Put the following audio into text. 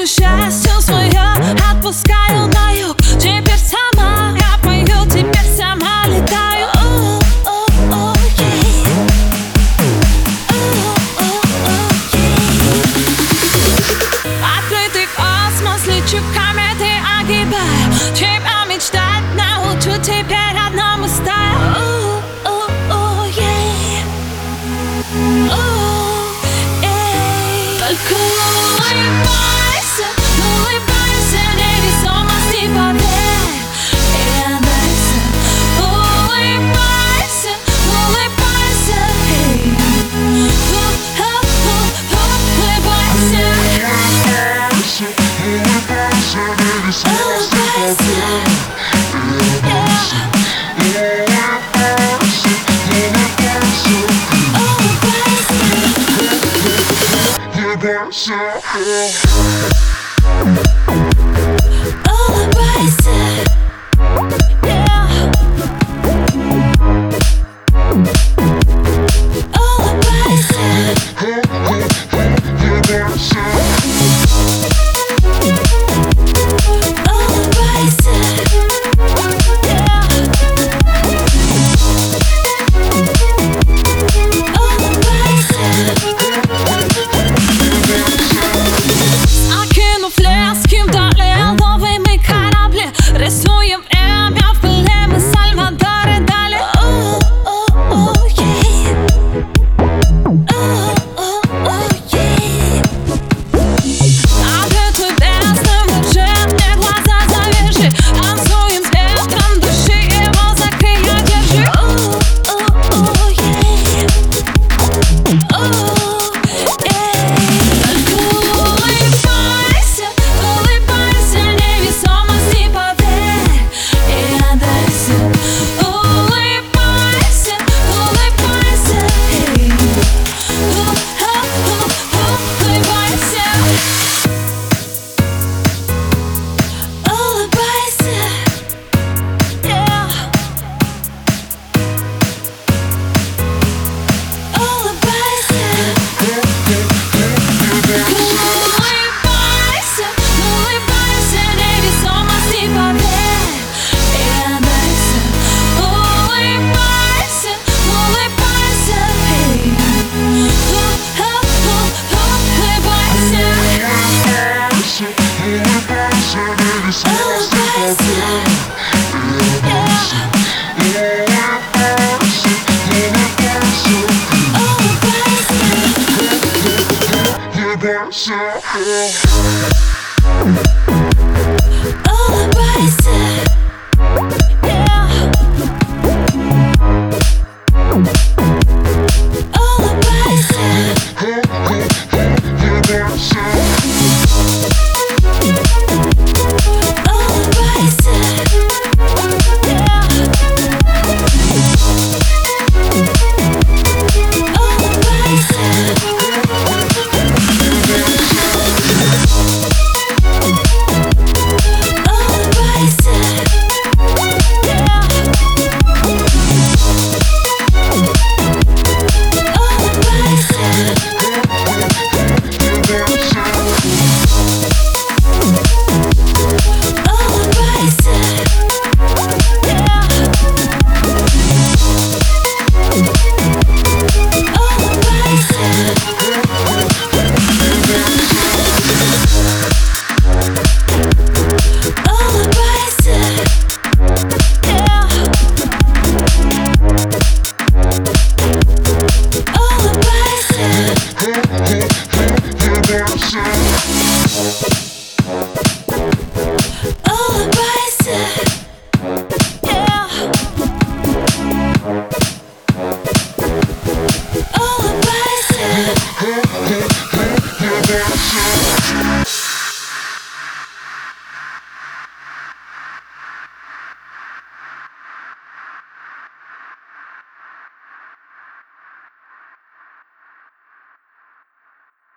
Улыбайся счастью свое Отпускаю на юг Теперь shit. Yeah. Bye.